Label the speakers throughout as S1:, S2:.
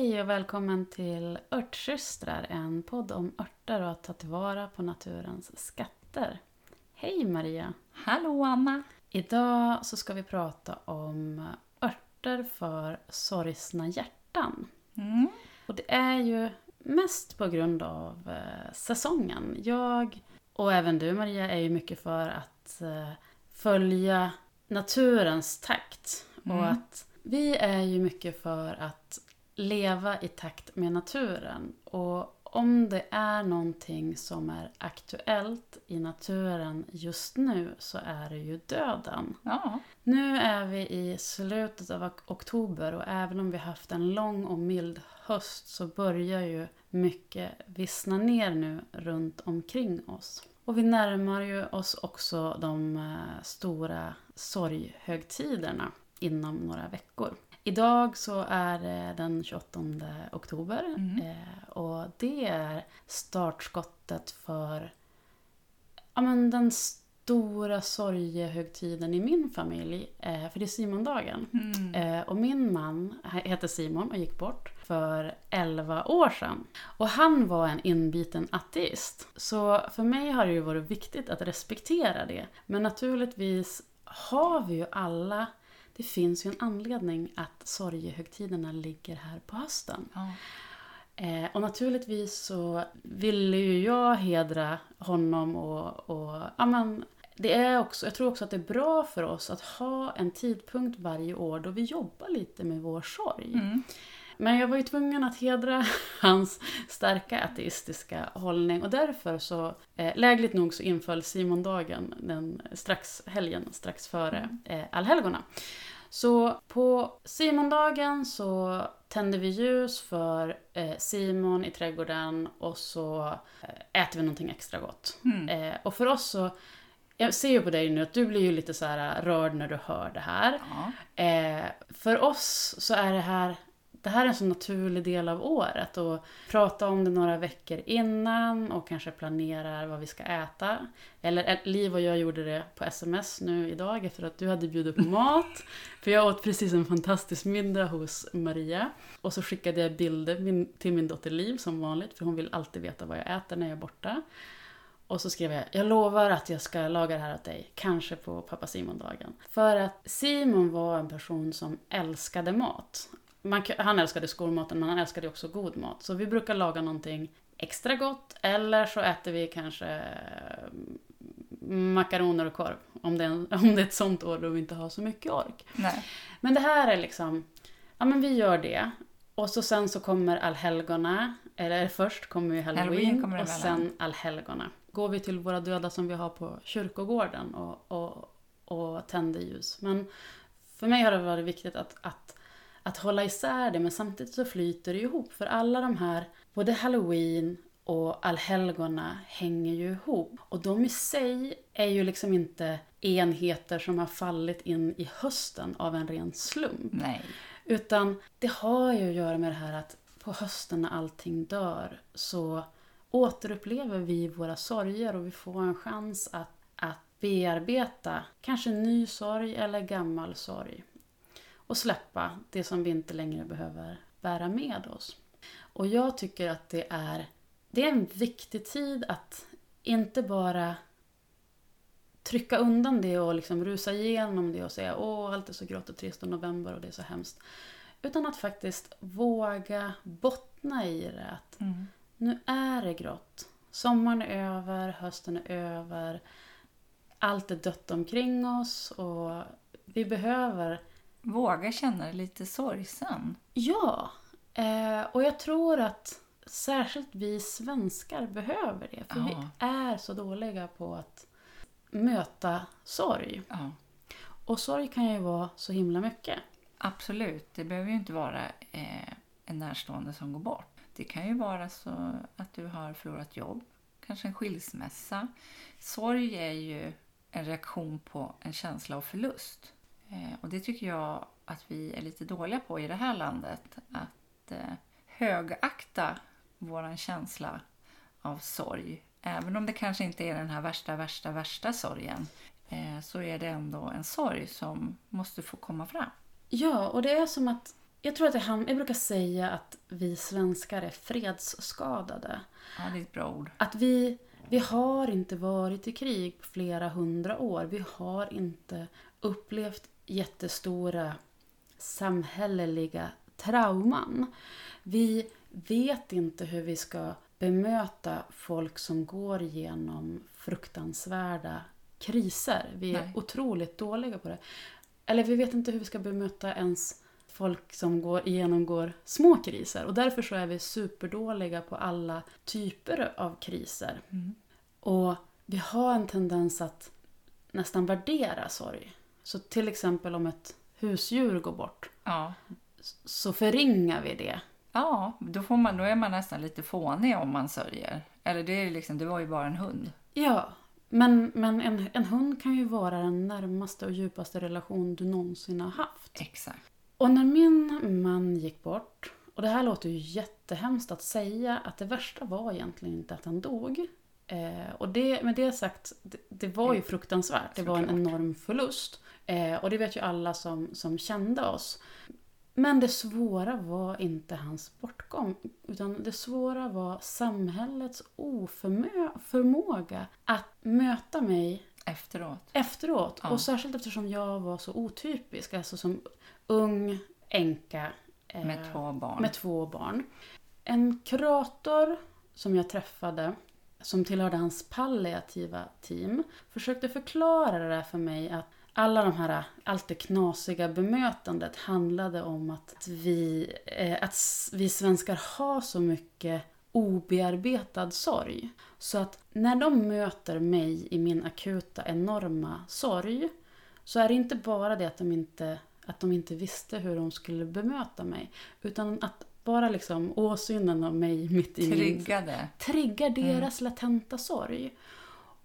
S1: Hej och välkommen till Örtsystrar, en podd om örter och att ta tillvara på naturens skatter. Hej Maria!
S2: Hallå Anna!
S1: Idag så ska vi prata om örter för sorgsna hjärtan.
S2: Mm.
S1: Och det är ju mest på grund av eh, säsongen. Jag och även du Maria är ju mycket för att eh, följa naturens takt.
S2: Mm.
S1: Och att vi är ju mycket för att leva i takt med naturen. Och om det är någonting som är aktuellt i naturen just nu så är det ju döden.
S2: Ja.
S1: Nu är vi i slutet av ok- oktober och även om vi haft en lång och mild höst så börjar ju mycket vissna ner nu runt omkring oss. Och vi närmar ju oss också de eh, stora sorghögtiderna inom några veckor. Idag så är det den 28 oktober
S2: Mm.
S1: eh, och det är startskottet för ja, men den stora sorgehögtiden i min familj, eh, för det är Simondagen.
S2: Mm.
S1: Eh, och min man he- heter Simon och gick bort för 11 år sedan. Och han var en inbiten ateist. Så för mig har det ju varit viktigt att respektera det. Men naturligtvis har vi ju alla, det finns ju en anledning att sorgehögtiderna ligger här på hösten.
S2: Ja.
S1: Eh, och naturligtvis så ville ju jag hedra honom och, och ja, men, det är också, jag tror också att det är bra för oss att ha en tidpunkt varje år då vi jobbar lite med vår sorg.
S2: Mm.
S1: Men jag var ju tvungen att hedra hans starka ateistiska hållning och därför så, eh, lägligt nog så inföll Simondagen den strax helgen strax före eh, allhelgona. Så på Simondagen så tände vi ljus för eh, Simon i trädgården och så äter vi någonting extra gott.
S2: Mm.
S1: Och för oss så, jag ser ju på dig nu att du blir ju lite så här rörd när du hör det här.
S2: Ja.
S1: Eh, för oss så är det här det här är en så naturlig del av året och prata om det några veckor innan och kanske planerar vad vi ska äta. Eller eh, Liv och jag gjorde det på sms nu idag efter att du hade bjudit på mat. För jag åt precis en fantastisk middag hos Maria. Och så skickade jag bilder till min dotter Liv som vanligt för hon vill alltid veta vad jag äter när jag är borta. Och så skrev jag, jag lovar att jag ska laga det här åt dig, kanske på pappa Simon-dagen. För att Simon var en person som älskade mat. Man, han älskade skolmaten men han älskade också god mat. Så vi brukar laga någonting extra gott eller så äter vi kanske eh, makaroner och korv. Om det, är om det är ett sånt år då vi inte har så mycket ork.
S2: Nej.
S1: Men det här är liksom, ja men vi gör det. Och så sen så kommer allhelgona, eller först kommer ju halloween,
S2: Halloween kommer
S1: och sen allhelgona. Går vi till våra döda som vi har på kyrkogården och, och, och tänder ljus. Men för mig har det varit viktigt att, att, att hålla isär det, men samtidigt så flyter det ihop. För alla de här, både halloween och allhelgona hänger ju ihop. Och de i sig är ju liksom inte enheter som har fallit in i hösten av en ren slump.
S2: Nej.
S1: Utan det har ju att göra med det här att på hösten när allting dör så återupplever vi våra sorger och vi får en chans att, att bearbeta kanske ny sorg eller gammal sorg. Och släppa det som vi inte längre behöver bära med oss. Och jag tycker att det är, det är en viktig tid att inte bara trycka undan det och liksom rusa igenom det och säga åh allt är så grått och trist och november och det är så hemskt. Utan att faktiskt våga bottna i det. Att
S2: Mm.
S1: nu är det grått. Sommaren är över, hösten är över. Allt är dött omkring oss och vi behöver
S2: Våga känna dig lite sorgsen.
S1: Ja, eh, och jag tror att särskilt vi svenskar behöver det. För
S2: Ja.
S1: vi är så dåliga på att möta sorg.
S2: Ja.
S1: Och sorg kan ju vara så himla mycket.
S2: Absolut. Det behöver ju inte vara eh, en närstående som går bort. Det kan ju vara så att du har förlorat jobb, kanske en skilsmässa. Sorg är ju en reaktion på en känsla av förlust. Eh, och det tycker jag att vi är lite dåliga på i det här landet. Att eh, högakta våran känsla av sorg. Även om det kanske inte är den här värsta, värsta, värsta sorgen. Eh, så är det ändå en sorg som måste få komma fram.
S1: Ja, och det är som att Jag tror att det ham- Jag brukar säga att vi svenskar är fredsskadade.
S2: Ja, det är ett bra ord.
S1: Att vi, vi har inte varit i krig på flera hundra år. Vi har inte upplevt jättestora samhälleliga trauman. Vi vet inte hur vi ska bemöta folk som går igenom fruktansvärda kriser. Vi är
S2: Nej.
S1: otroligt dåliga på det. Eller vi vet inte hur vi ska bemöta ens folk som går, genomgår små kriser. Och därför så är vi superdåliga på alla typer av kriser.
S2: Mm.
S1: Och vi har en tendens att nästan värdera sorg. Så till exempel om ett husdjur går bort
S2: Ja.
S1: så förringar vi det.
S2: Ja, då, får man, då är man nästan lite fånig om man sörjer. Eller det, är liksom, det var ju bara en hund.
S1: Ja, men, men en, en hund kan ju vara den närmaste och djupaste relation du någonsin har haft.
S2: Exakt.
S1: Och när min man gick bort, och det här låter ju jättehemskt att säga, att det värsta var egentligen inte att han dog. Eh, och det, med det sagt, det, det var ju fruktansvärt. Det var en enorm förlust. Eh, och det vet ju alla som, som kände oss. Men det svåra var inte hans bortgång, utan det svåra var samhällets oförmåga att möta mig
S2: Efteråt.
S1: efteråt.
S2: Ja.
S1: Och särskilt eftersom jag var så otypisk, alltså som ung änka eh,
S2: Med två barn.
S1: med två barn. En kurator som jag träffade, som tillhörde hans palliativa team, försökte förklara det där för mig att alla de här, allt det knasiga bemötandet handlade om att vi, eh, att vi svenskar har så mycket obearbetad sorg. Så att när de möter mig i min akuta enorma sorg så är det inte bara det att de inte, att de inte visste hur de skulle bemöta mig. Utan att bara liksom åsynen av mig mitt i min
S2: Triggade.
S1: triggar deras latenta sorg.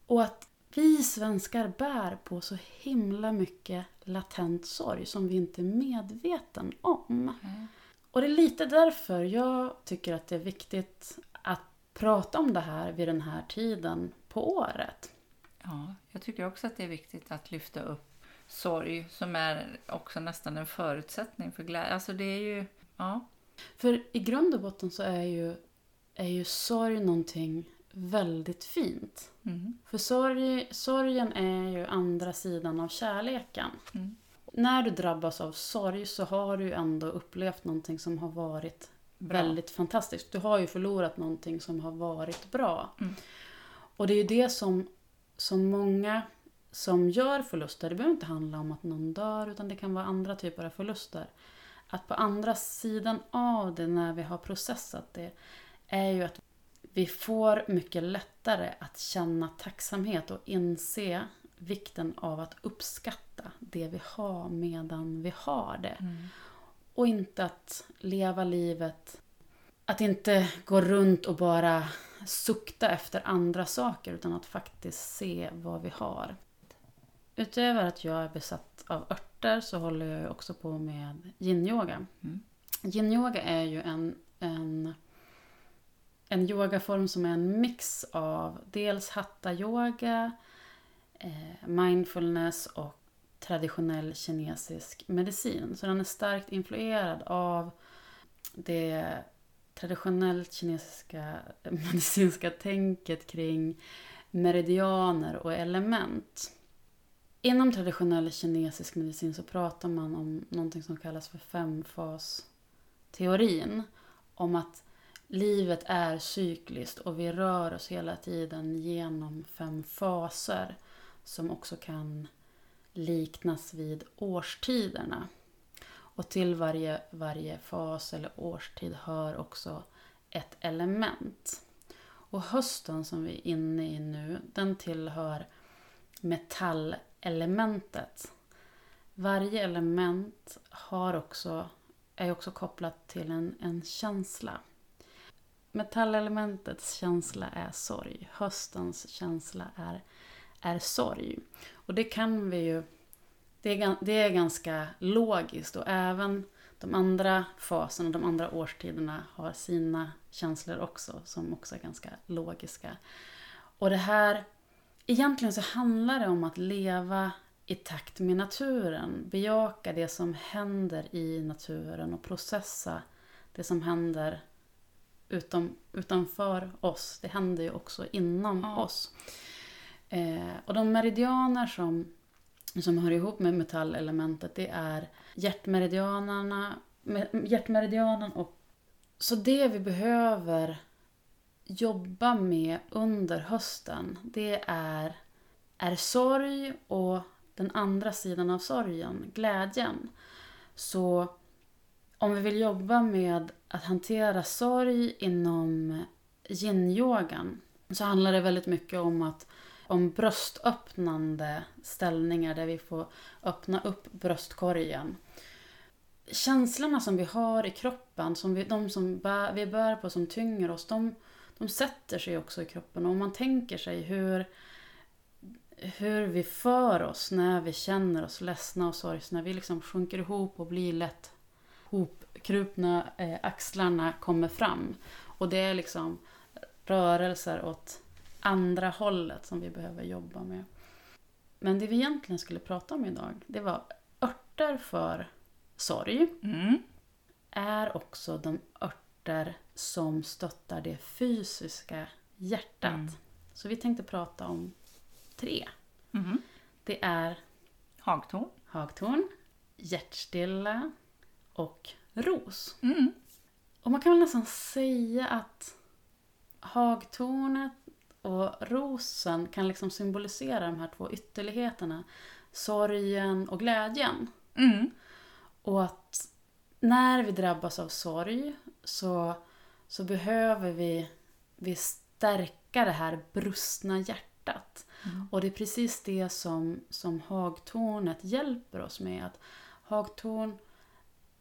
S1: Och att vi svenskar bär på så himla mycket latent sorg som vi inte är medveten om.
S2: Mm.
S1: Och det är lite därför jag tycker att det är viktigt att prata om det här vid den här tiden på året.
S2: Ja, jag tycker också att det är viktigt att lyfta upp sorg som är också nästan en förutsättning för glädje. Alltså det är ju, ja,
S1: För i grund och botten så är ju, är ju sorg någonting väldigt fint.
S2: mm,
S1: För sorg, sorgen är ju andra sidan av kärleken.
S2: Mm.
S1: När du drabbas av sorg så har du ju ändå upplevt någonting som har varit
S2: Bra.
S1: väldigt fantastiskt. Du har ju förlorat någonting som har varit bra.
S2: Mm.
S1: Och det är ju det som, som många som gör förluster, det behöver inte handla om att någon dör utan det kan vara andra typer av förluster. Att på andra sidan av det när vi har processat det är ju att vi får mycket lättare att känna tacksamhet och inse vikten av att uppskatta det vi har medan vi har det.
S2: Mm.
S1: Och inte att leva livet, att inte gå runt och bara sukta efter andra saker utan att faktiskt se vad vi har. Utöver att jag är besatt av örter så håller jag också på med yin-yoga.
S2: Mm.
S1: Yin-yoga är ju en, en, en yogaform som är en mix av dels hatta-yoga, eh, mindfulness och traditionell kinesisk medicin. Så den är starkt influerad av det traditionellt kinesiska medicinska tänket kring meridianer och element. Inom traditionell kinesisk medicin så pratar man om någonting som kallas för femfasteorin. Om att livet är cykliskt och vi rör oss hela tiden genom fem faser som också kan liknas vid årstiderna. Och till varje, varje fas eller årstid hör också ett element. Och hösten som vi är inne i nu, den tillhör metallelementet. Varje element har också, är också kopplat till en, en känsla. Metallelementets känsla är sorg. Höstens känsla är, är sorg. Och det kan vi ju... Det är, det är ganska logiskt och även de andra faserna, de andra årstiderna har sina känslor också som också är ganska logiska. Och det här... Egentligen så handlar det om att leva i takt med naturen. Bejaka det som händer i naturen och processa det som händer utom, utanför oss. Det händer ju också inom
S2: Ja.
S1: oss. Eh, och de meridianer som, som hör ihop med metallelementet det är hjärtmeridianerna, me- hjärtmeridianen och så det vi behöver jobba med under hösten det är, är sorg och den andra sidan av sorgen, glädjen. Så om vi vill jobba med att hantera sorg inom yin-yogan så handlar det väldigt mycket om att om bröstöppnande ställningar där vi får öppna upp bröstkorgen. Känslorna som vi har i kroppen, som vi, de som bär, vi bär på som tynger oss, de, de sätter sig också i kroppen. Och om man tänker sig hur, hur vi för oss när vi känner oss ledsna och sorgsna, vi liksom sjunker ihop och blir lätt hopkrupna, eh, axlarna kommer fram. Och det är liksom rörelser åt andra hållet som vi behöver jobba med. Men det vi egentligen skulle prata om idag, det var örter för sorg
S2: Mm.
S1: är också de örter som stöttar det fysiska hjärtat.
S2: Mm.
S1: Så vi tänkte prata om tre.
S2: Mhm.
S1: Det är
S2: Hagtorn.
S1: hagtorn, hjärtstilla och ros.
S2: Mm.
S1: Och man kan väl nästan säga att hagtornet och rosen kan liksom symbolisera de här två ytterligheterna. Sorgen och glädjen.
S2: Mm.
S1: Och att när vi drabbas av sorg så, så behöver vi, vi stärka det här brustna hjärtat.
S2: Mm.
S1: Och det är precis det som, som hagtornet hjälper oss med. Att hagtorn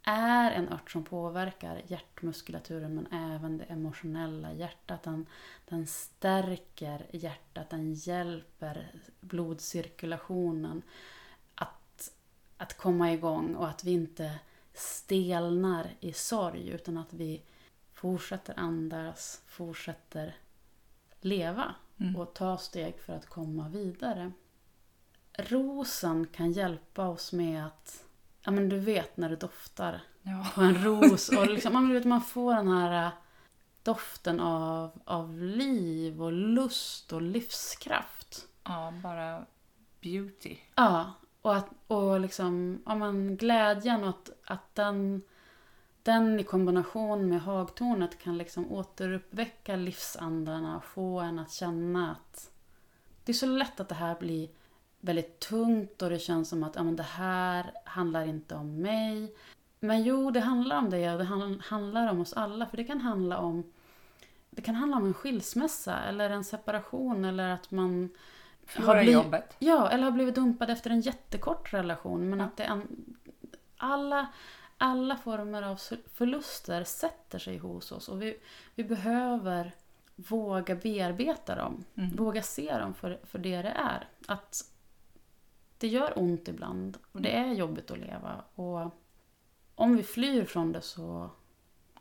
S1: är en ört som påverkar hjärtmuskulaturen men även det emotionella hjärtat. Den, den stärker hjärtat, den hjälper blodcirkulationen att, att komma igång och att vi inte stelnar i sorg utan att vi fortsätter andas, fortsätter leva
S2: Mm.
S1: och ta steg för att komma vidare. Rosen kan hjälpa oss med att, ja men du vet när du doftar
S2: Ja.
S1: på en ros och liksom, man, vet, man får den här äh, doften av, av liv och lust och livskraft.
S2: ja, bara beauty.
S1: Ja, och, att, och liksom, ja men glädjen och att, att den, den i kombination med hagtornet kan liksom återuppväcka livsandarna och få en att känna att det är så lätt att det här blir väldigt tungt och det känns som att ja, men det här handlar inte om mig. Men jo, det handlar om det och det han- handlar om oss alla. För det kan handla om det kan handla om en skilsmässa eller en separation eller att man
S2: Förlora
S1: blivit-
S2: jobbet.
S1: Ja, eller har blivit dumpad efter en jättekort relation. Men
S2: Ja.
S1: att det en, alla, alla former av förluster sätter sig hos oss. Och vi, vi behöver våga bearbeta dem.
S2: Mm.
S1: Våga se dem för, för det det är. Att det gör ont ibland. Och det är jobbigt att leva. Och om vi flyr från det så...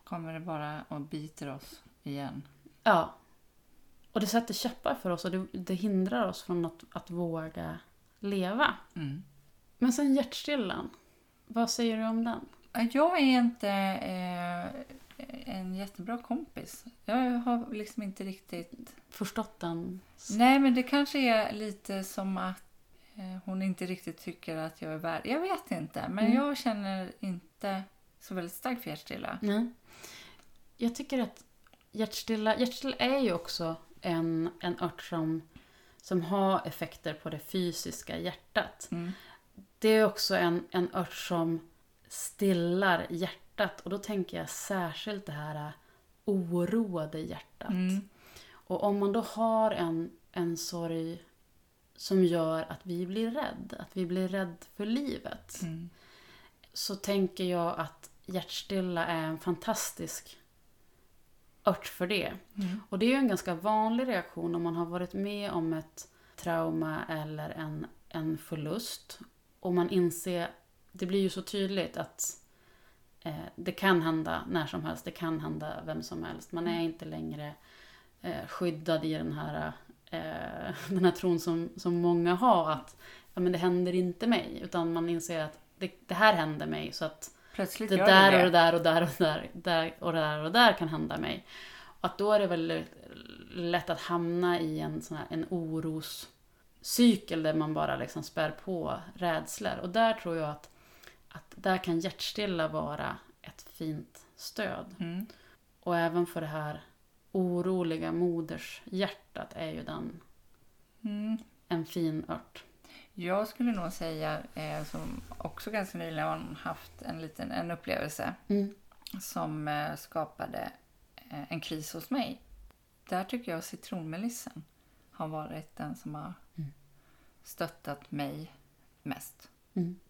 S2: Kommer det bara och biter oss igen.
S1: Ja. Och det sätter käppar för oss och det, det hindrar oss från att, att våga leva.
S2: Mm.
S1: Men sen hjärtstillan. Vad säger du om den?
S2: Jag är inte eh, en jättebra kompis. Jag har liksom inte riktigt...
S1: Förstått den?
S2: Nej, men det kanske är lite som att hon inte riktigt tycker att jag är värd. Jag vet inte, men
S1: Mm.
S2: jag känner inte så väldigt starkt för hjärtstilla.
S1: Nej. Jag tycker att hjärtstilla, hjärtstilla är ju också en, en ört som, som har effekter på det fysiska hjärtat.
S2: Mm.
S1: Det är också en, en ört som stillar hjärtat och då tänker jag särskilt det här oroade hjärtat.
S2: Mm.
S1: Och om man då har en, en sorg som gör att vi blir rädd, att vi blir rädd för livet.
S2: Mm.
S1: så tänker jag att hjärtstilla är en fantastisk ört för det.
S2: Mm.
S1: Och det är ju en ganska vanlig reaktion om man har varit med om ett trauma eller en, en förlust. Och man inser, det blir ju så tydligt att eh, det kan hända när som helst, det kan hända vem som helst. Man är inte längre eh, skyddad i den här, eh, den här tron som, som många har att ja, men det händer inte mig. Utan man inser att det, det här händer mig. Så att
S2: Plötsligt
S1: det där
S2: det
S1: och det där och där och där, där och där och där kan hända mig. Och att då är det väldigt lätt att hamna i en sån här en oroscykel där man bara liksom spär på rädslor. Och där tror jag att, att där kan hjärtstilla vara ett fint stöd.
S2: Mm.
S1: Och även för det här oroliga modershjärtat är ju den
S2: Mm.
S1: en fin ört.
S2: Jag skulle nog säga, eh, som också ganska nyligen har haft en liten en upplevelse
S1: Mm.
S2: som eh, skapade eh, en kris hos mig. Där tycker jag citronmelissen har varit den som har
S1: Mm.
S2: stöttat mig mest.
S1: Mm.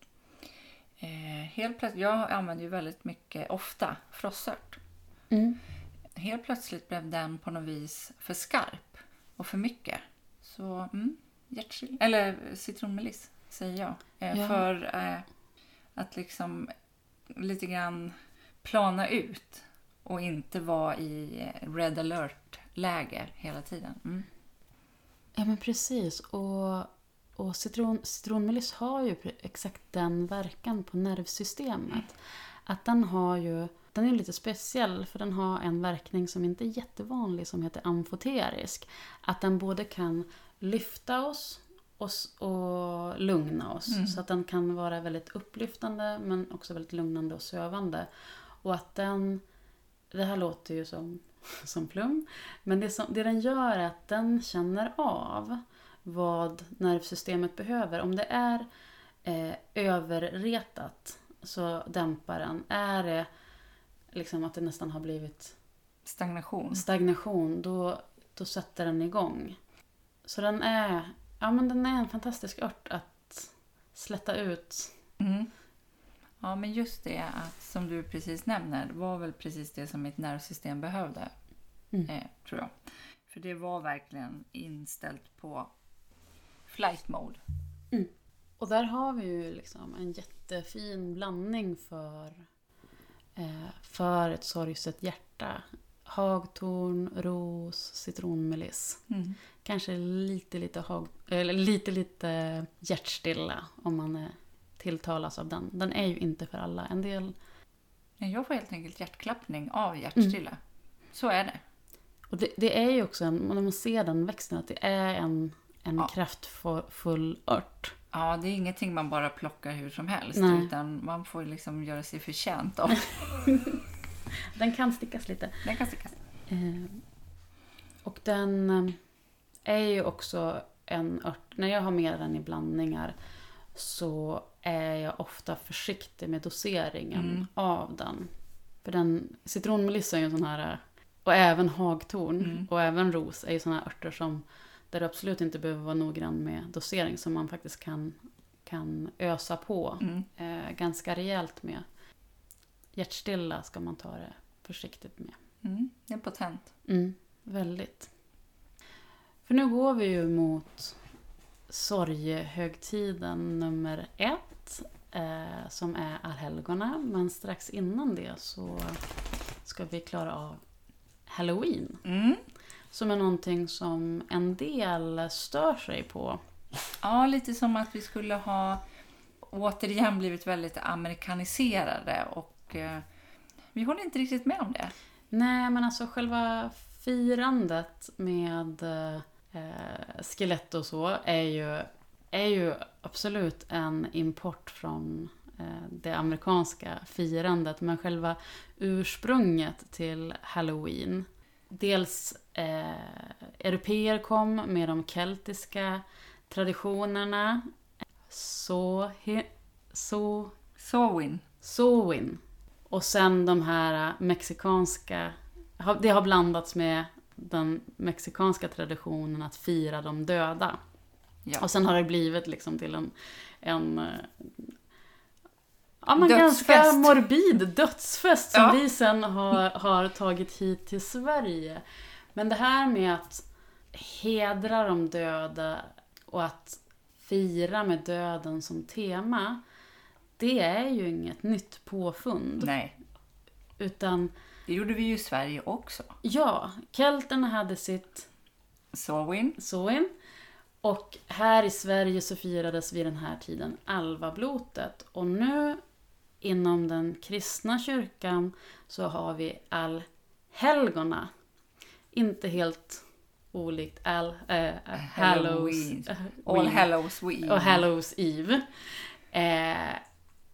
S2: Eh, helt plötsligt, jag använder ju väldigt mycket, ofta, frossört.
S1: Mm.
S2: Helt plötsligt blev den på något vis för skarp och för mycket. Så mm, eller citronmeliss säger jag. Eh,
S1: Ja.
S2: För eh, att liksom lite grann plana ut och inte vara i eh, red alert-läge hela tiden. Mm.
S1: Ja men precis. Och, och citron, citronmeliss har ju exakt den verkan på nervsystemet. Att den har ju, den är lite speciell för den har en verkning som inte är jättevanlig som heter amfoterisk. Att den både kan lyfta oss och, lugna oss.
S2: Mm.
S1: Så att den kan vara väldigt upplyftande men också väldigt lugnande och sövande. Och att den, det här låter ju som, som flum, men det, som, det den gör är att den känner av vad nervsystemet behöver. Om det är eh, överretat så dämpar den. Är det liksom att det nästan har blivit
S2: Stagnation.
S1: stagnation, då, då sätter den igång. Så den är, ja, men den är en fantastisk ört att slätta ut.
S2: Mm. Ja, men just det att, som du precis nämner var väl precis det som mitt nervsystem behövde,
S1: Mm.
S2: eh, tror jag. För det var verkligen inställt på flight mode.
S1: Och där har vi ju liksom en jättefin blandning för, för ett sorgset hjärta. Hagtorn, ros, citronmeliss.
S2: Mm.
S1: Kanske lite, lite, hag, eller lite, lite hjärtstilla om man tilltalas av den. Den är ju inte för alla. En del...
S2: Jag får helt enkelt hjärtklappning av hjärtstilla. Så är det.
S1: Och det, det är ju också, en, när man ser den växten, att det är en, en
S2: Ja.
S1: kraftfull ört.
S2: Ja, det är ingenting man bara plockar hur som helst.
S1: Nej.
S2: Utan man får liksom göra sig förtjänt av.
S1: Den kan stickas lite.
S2: Den kan stickas.
S1: Eh, och den eh, är ju också en ört. När jag har med den i blandningar så är jag ofta försiktig med doseringen
S2: Mm.
S1: av den. För den, citronmelissa är ju en sån här, och även hagtorn
S2: Mm.
S1: och även ros är ju såna här örter som där du absolut inte behöver vara noggrann med dosering som man faktiskt kan, kan ösa på
S2: Mm.
S1: eh, ganska rejält med. Hjärtstilla ska man ta det försiktigt med.
S2: Mm. Det är potent.
S1: Mm, väldigt. För nu går vi ju mot sorgehögtiden nummer ett eh, som är allhelgona. Men strax innan det så ska vi klara av Halloween.
S2: Mm.
S1: Som är någonting som en del stör sig på.
S2: Ja, lite som att vi skulle ha återigen blivit väldigt amerikaniserade och eh, vi håller inte riktigt med om det.
S1: Nej, men alltså själva firandet med eh, skelett och så är ju, är ju absolut en import från eh, det amerikanska firandet. Men själva ursprunget till halloween. Dels eh, europeer kom med de keltiska traditionerna. Så, he, så
S2: Sowin.
S1: Sowin. Och sen de här mexikanska... Det har blandats med den mexikanska traditionen att fira de döda.
S2: Ja.
S1: Och sen har det blivit liksom till en... en äh, ja, men
S2: Dödsfest.
S1: ganska morbid dödsfest som
S2: Ja.
S1: vi sen har, har tagit hit till Sverige. Men det här med att hedra de döda och att fira med döden som tema. Det är ju inget nytt påfund.
S2: Nej,
S1: Utan
S2: det gjorde vi ju i Sverige också.
S1: ja, kelterna hade sitt
S2: Sowin.
S1: Soin. Och här i Sverige så firades vid den här tiden alvablotet. Och nu inom den kristna kyrkan så har vi allhelgona. Inte helt olikt all, äh, Hallows,
S2: Halloween. All Hallows Eve.
S1: och Hallows Eve. Eh,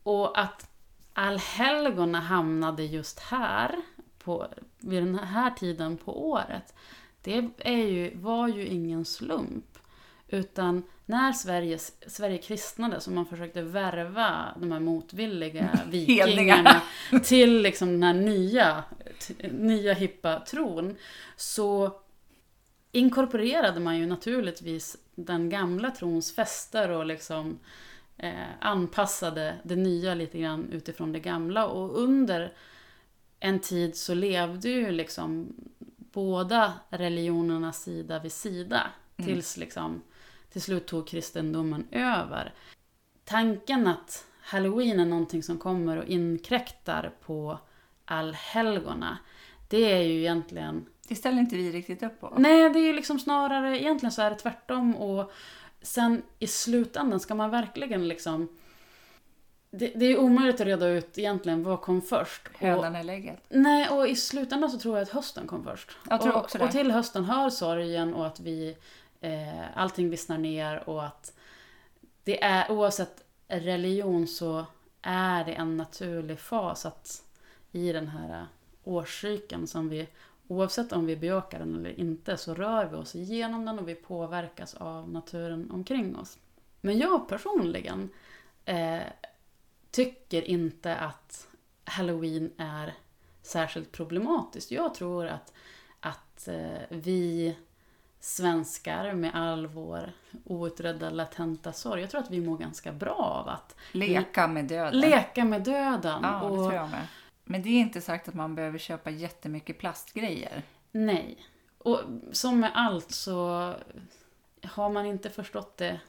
S1: och att allhelgona hamnade just här, på, vid den här tiden på året, det är ju, var ju ingen slump. Utan när Sverige, Sverige kristnades och man försökte värva de här motvilliga vikingarna till liksom den här nya, nya hippa tron, så inkorporerade man ju naturligtvis den gamla trons fester och liksom eh, anpassade det nya lite grann utifrån det gamla. Och under en tid så levde ju liksom båda religionerna sida vid sida. Tills liksom till slut tog kristendomen över. Tanken att halloween är någonting som kommer och inkräktar på allhelgona, det är ju egentligen
S2: Det ställer inte vi riktigt upp på.
S1: Nej, det är ju liksom snarare, egentligen så är det tvärtom och sen i slutändan ska man verkligen liksom det, det är omöjligt att reda ut egentligen vad kom först.
S2: Hönan eller ägget.
S1: nej, och i slutändan så tror jag att hösten kom först.
S2: Jag tror
S1: och,
S2: också det.
S1: och till hösten hör sorgen och att vi eh, allting vissnar ner och att det är oavsett religion så är det en naturlig fas att i den här årscykeln som vi oavsett om vi bejakar den eller inte så rör vi oss igenom den och vi påverkas av naturen omkring oss. Men jag personligen eh, tycker inte att halloween är särskilt problematiskt. Jag tror att, att eh, vi svenskar med all vår outredda latenta sorg, jag tror att vi mår ganska bra av att
S2: Leka med döden.
S1: leka med döden.
S2: Ja, det
S1: och,
S2: tror jag med. Men det är inte sagt att man behöver köpa jättemycket plastgrejer.
S1: Nej. Och som med allt så har man inte förstått det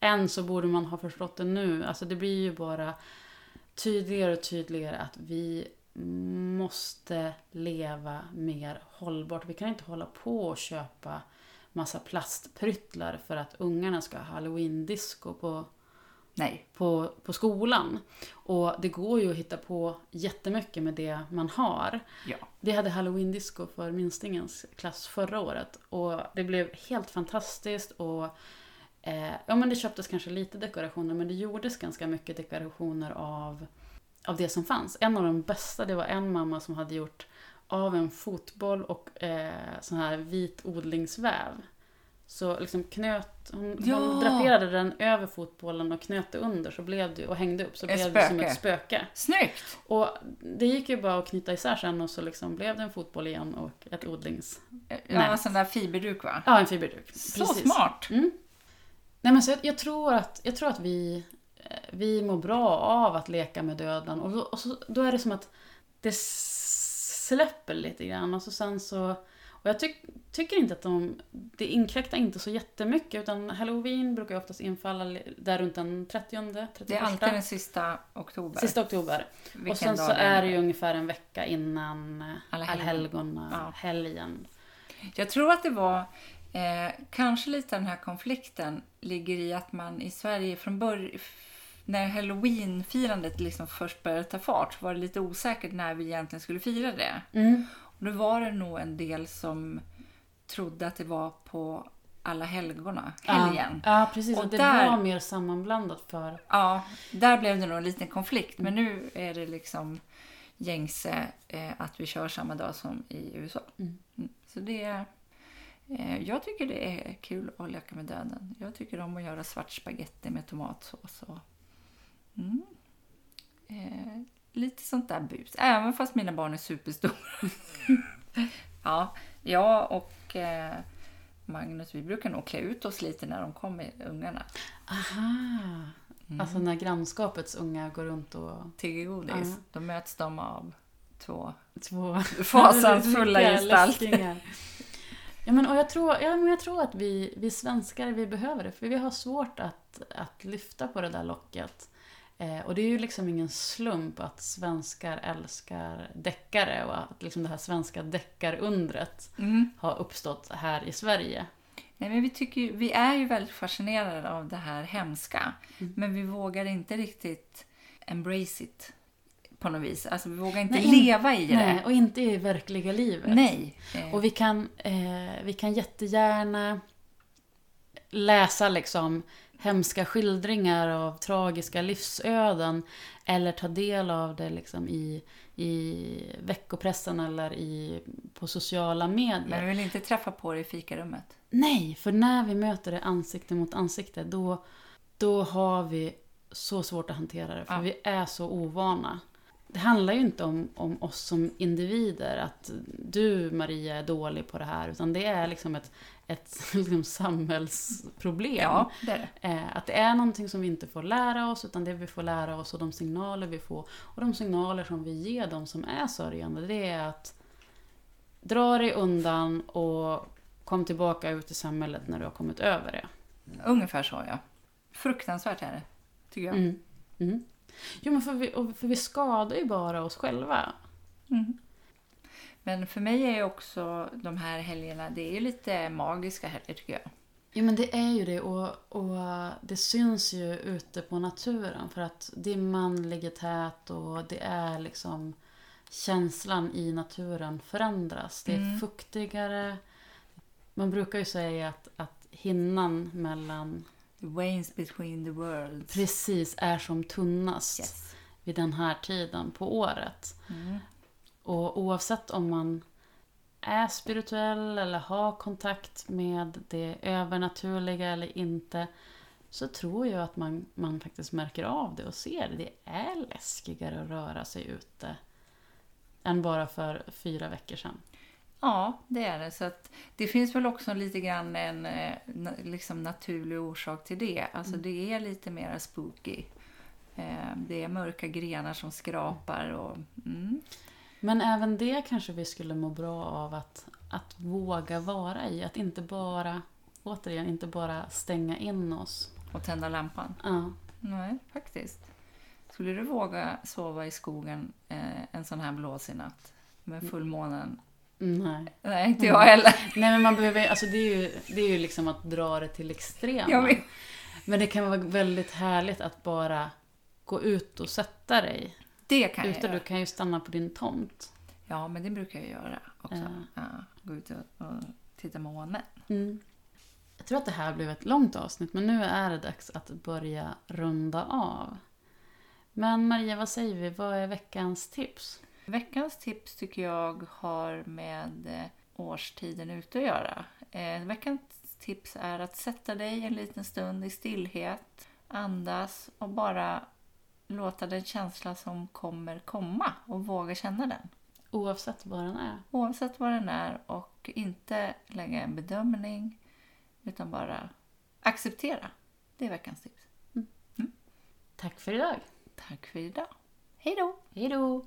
S1: än så borde man ha förstått det nu. Alltså det blir ju bara tydligare och tydligare att vi måste leva mer hållbart. Vi kan inte hålla på och köpa massa plastpryttlar för att ungarna ska ha halloween-disco på
S2: Nej.
S1: på, på skolan. Och det går ju att hitta på jättemycket med det man har.
S2: Ja.
S1: Vi hade halloween-disco för minstingens klass förra året och det blev helt fantastiskt och eh, ja men det köptes kanske lite dekorationer men det gjordes ganska mycket dekorationer av, av det som fanns. En av de bästa det var en mamma som hade gjort av en fotboll och eh, sån här vit odlingsväv. Så liksom knöt, hon,
S2: Ja.
S1: hon draperade den över fotbollen och knöt det under så blev det, och hängde upp så
S2: Ett
S1: blev det som
S2: spöke.
S1: ett spöke.
S2: Snyggt!
S1: Och det gick ju bara att knyta isär sen och så liksom blev det en fotboll igen och ett odlings...
S2: Ja,
S1: Nej.
S2: sån där fiberduk va?
S1: Ja, en fiberduk.
S2: Så smart!
S1: Mm. Nej, men så jag, jag, tror att, jag tror att vi, eh, vi mår bra av att leka med döden. Och, då, och så, då är det som att det släpper lite grann. Och så sen så... Och jag tyck, tycker inte att de... Det inkräktar inte så jättemycket. Utan halloween brukar ju oftast infalla där runt den 30 31
S2: Det är alltid den sista oktober.
S1: Sista oktober.
S2: Vilken
S1: och sen så är det ju ungefär en vecka innan eh,
S2: helgon.
S1: allhelgona
S2: Ja.
S1: helgen.
S2: Jag tror att det var eh, kanske lite den här konflikten ligger i att man i Sverige från början när halloween-firandet liksom först började ta fart var det lite osäkert när vi egentligen skulle fira det.
S1: Mm.
S2: Och då var det nog en del som trodde att det var på alla helgona, helgen.
S1: Ja, ja precis.
S2: Och
S1: det
S2: där-
S1: var mer sammanblandat för...
S2: Ja, där blev det nog en liten konflikt. Men nu är det liksom gängse eh, att vi kör samma dag som i USA.
S1: Mm.
S2: Mm. Så det är, eh, jag tycker det är kul att leka med döden. Jag tycker om att göra svart spaghetti med tomatsås. Och, mm. eh, lite sånt där bus. Även fast mina barn är superstora. ja, jag och eh, Magnus, vi brukar nog klä ut oss lite när de kommer, ungarna.
S1: Aha!
S2: Mm.
S1: Alltså när grannskapets unga går runt och...
S2: Tigger godis.
S1: Ja.
S2: Då möts de av två
S1: Två
S2: fasansfulla gestalter.
S1: Ja, men, och jag, tror, ja, men jag tror att vi, vi svenskar vi behöver det, för vi har svårt att, att lyfta på det där locket. Eh, och det är ju liksom ingen slump att svenskar älskar deckare och att liksom det här svenska deckarundret
S2: Mm.
S1: har uppstått här i Sverige.
S2: Nej, men vi, tycker, vi är ju väldigt fascinerade av det här hemska.
S1: Mm.
S2: Men vi vågar inte riktigt embrace it på något vis. Alltså vi vågar inte
S1: Nej,
S2: leva i
S1: Nej,
S2: det.
S1: och inte i verkliga livet.
S2: Nej.
S1: Och vi kan, eh, vi kan jättegärna läsa liksom hemska skildringar av tragiska livsöden eller ta del av det liksom i, i veckopressen eller i, på sociala medier.
S2: men vi vill inte träffa på det i fikarummet.
S1: Nej, för när vi möter det ansikte mot ansikte då, då har vi så svårt att hantera det. För
S2: Ja.
S1: vi är så ovana. Det handlar ju inte om, om oss som individer, att du Maria är dålig på det här. Utan det är liksom ett, ett liksom samhällsproblem.
S2: Ja, det det.
S1: Eh, att det är någonting som vi inte får lära oss, utan det vi får lära oss och de signaler vi får. Och de signaler som vi ger de som är sörjande, det är att dra dig undan och kom tillbaka ut i samhället när du har kommit över det.
S2: Ungefär så, ja. Fruktansvärt är det, tycker jag.
S1: Mm. Mm. Jo, men för vi, och för vi skadar ju bara oss själva.
S2: Mm. Men för mig är ju också de här helgerna, det är ju lite magiska helger tycker jag.
S1: Jo, men det är ju det och, och det syns ju ute på naturen för att dimman ligger tät och det är liksom känslan i naturen förändras. Det är
S2: Mm.
S1: fuktigare. Man brukar ju säga att, att hinnan mellan
S2: The wanes between the worlds.
S1: precis är som tunnast
S2: Yes.
S1: vid den här tiden på året.
S2: Mm.
S1: Och oavsett om man är spirituell eller har kontakt med det övernaturliga eller inte så tror jag att man, man faktiskt märker av det och ser det. Det är läskigare att röra sig ute än bara för fyra veckor sedan.
S2: Ja, det är det. Så att det finns väl också lite grann en eh, liksom naturlig orsak till det. Alltså det är lite mer spooky. Eh, Det är mörka grenar som skrapar och... Mm.
S1: Men även det kanske vi skulle må bra av att, att våga vara i. Att inte bara, återigen, inte bara stänga in oss.
S2: och tända lampan.
S1: Ja.
S2: Nej, faktiskt. Skulle du våga sova i skogen eh, en sån här blåsig natt med fullmånen?
S1: Nej.
S2: Nej, inte jag heller.
S1: Nej men man behöver, alltså det är ju, det är ju liksom att dra det till extremen.
S2: Jag vet.
S1: Men det kan vara väldigt härligt att bara gå ut och sätta dig.
S2: Det kan jag
S1: Ute,
S2: göra.
S1: du kan ju stanna på din tomt.
S2: Ja, men det brukar jag göra också.
S1: Ja.
S2: Ja, gå ut och, och titta på månen.
S1: Mm. Jag tror att det här blev ett långt avsnitt men nu är det dags att börja runda av. Men Maria, vad säger vi? Vad är veckans tips?
S2: Veckans tips tycker jag har med eh, årstiden ute att göra. Eh, veckans tips är att sätta dig en liten stund i stillhet, andas och bara låta den känsla som kommer komma och våga känna den.
S1: Oavsett vad den är.
S2: Oavsett vad den är och inte lägga en bedömning utan bara acceptera. Det är veckans tips.
S1: Tack för idag.
S2: Tack för idag. Hej då!
S1: Hej då!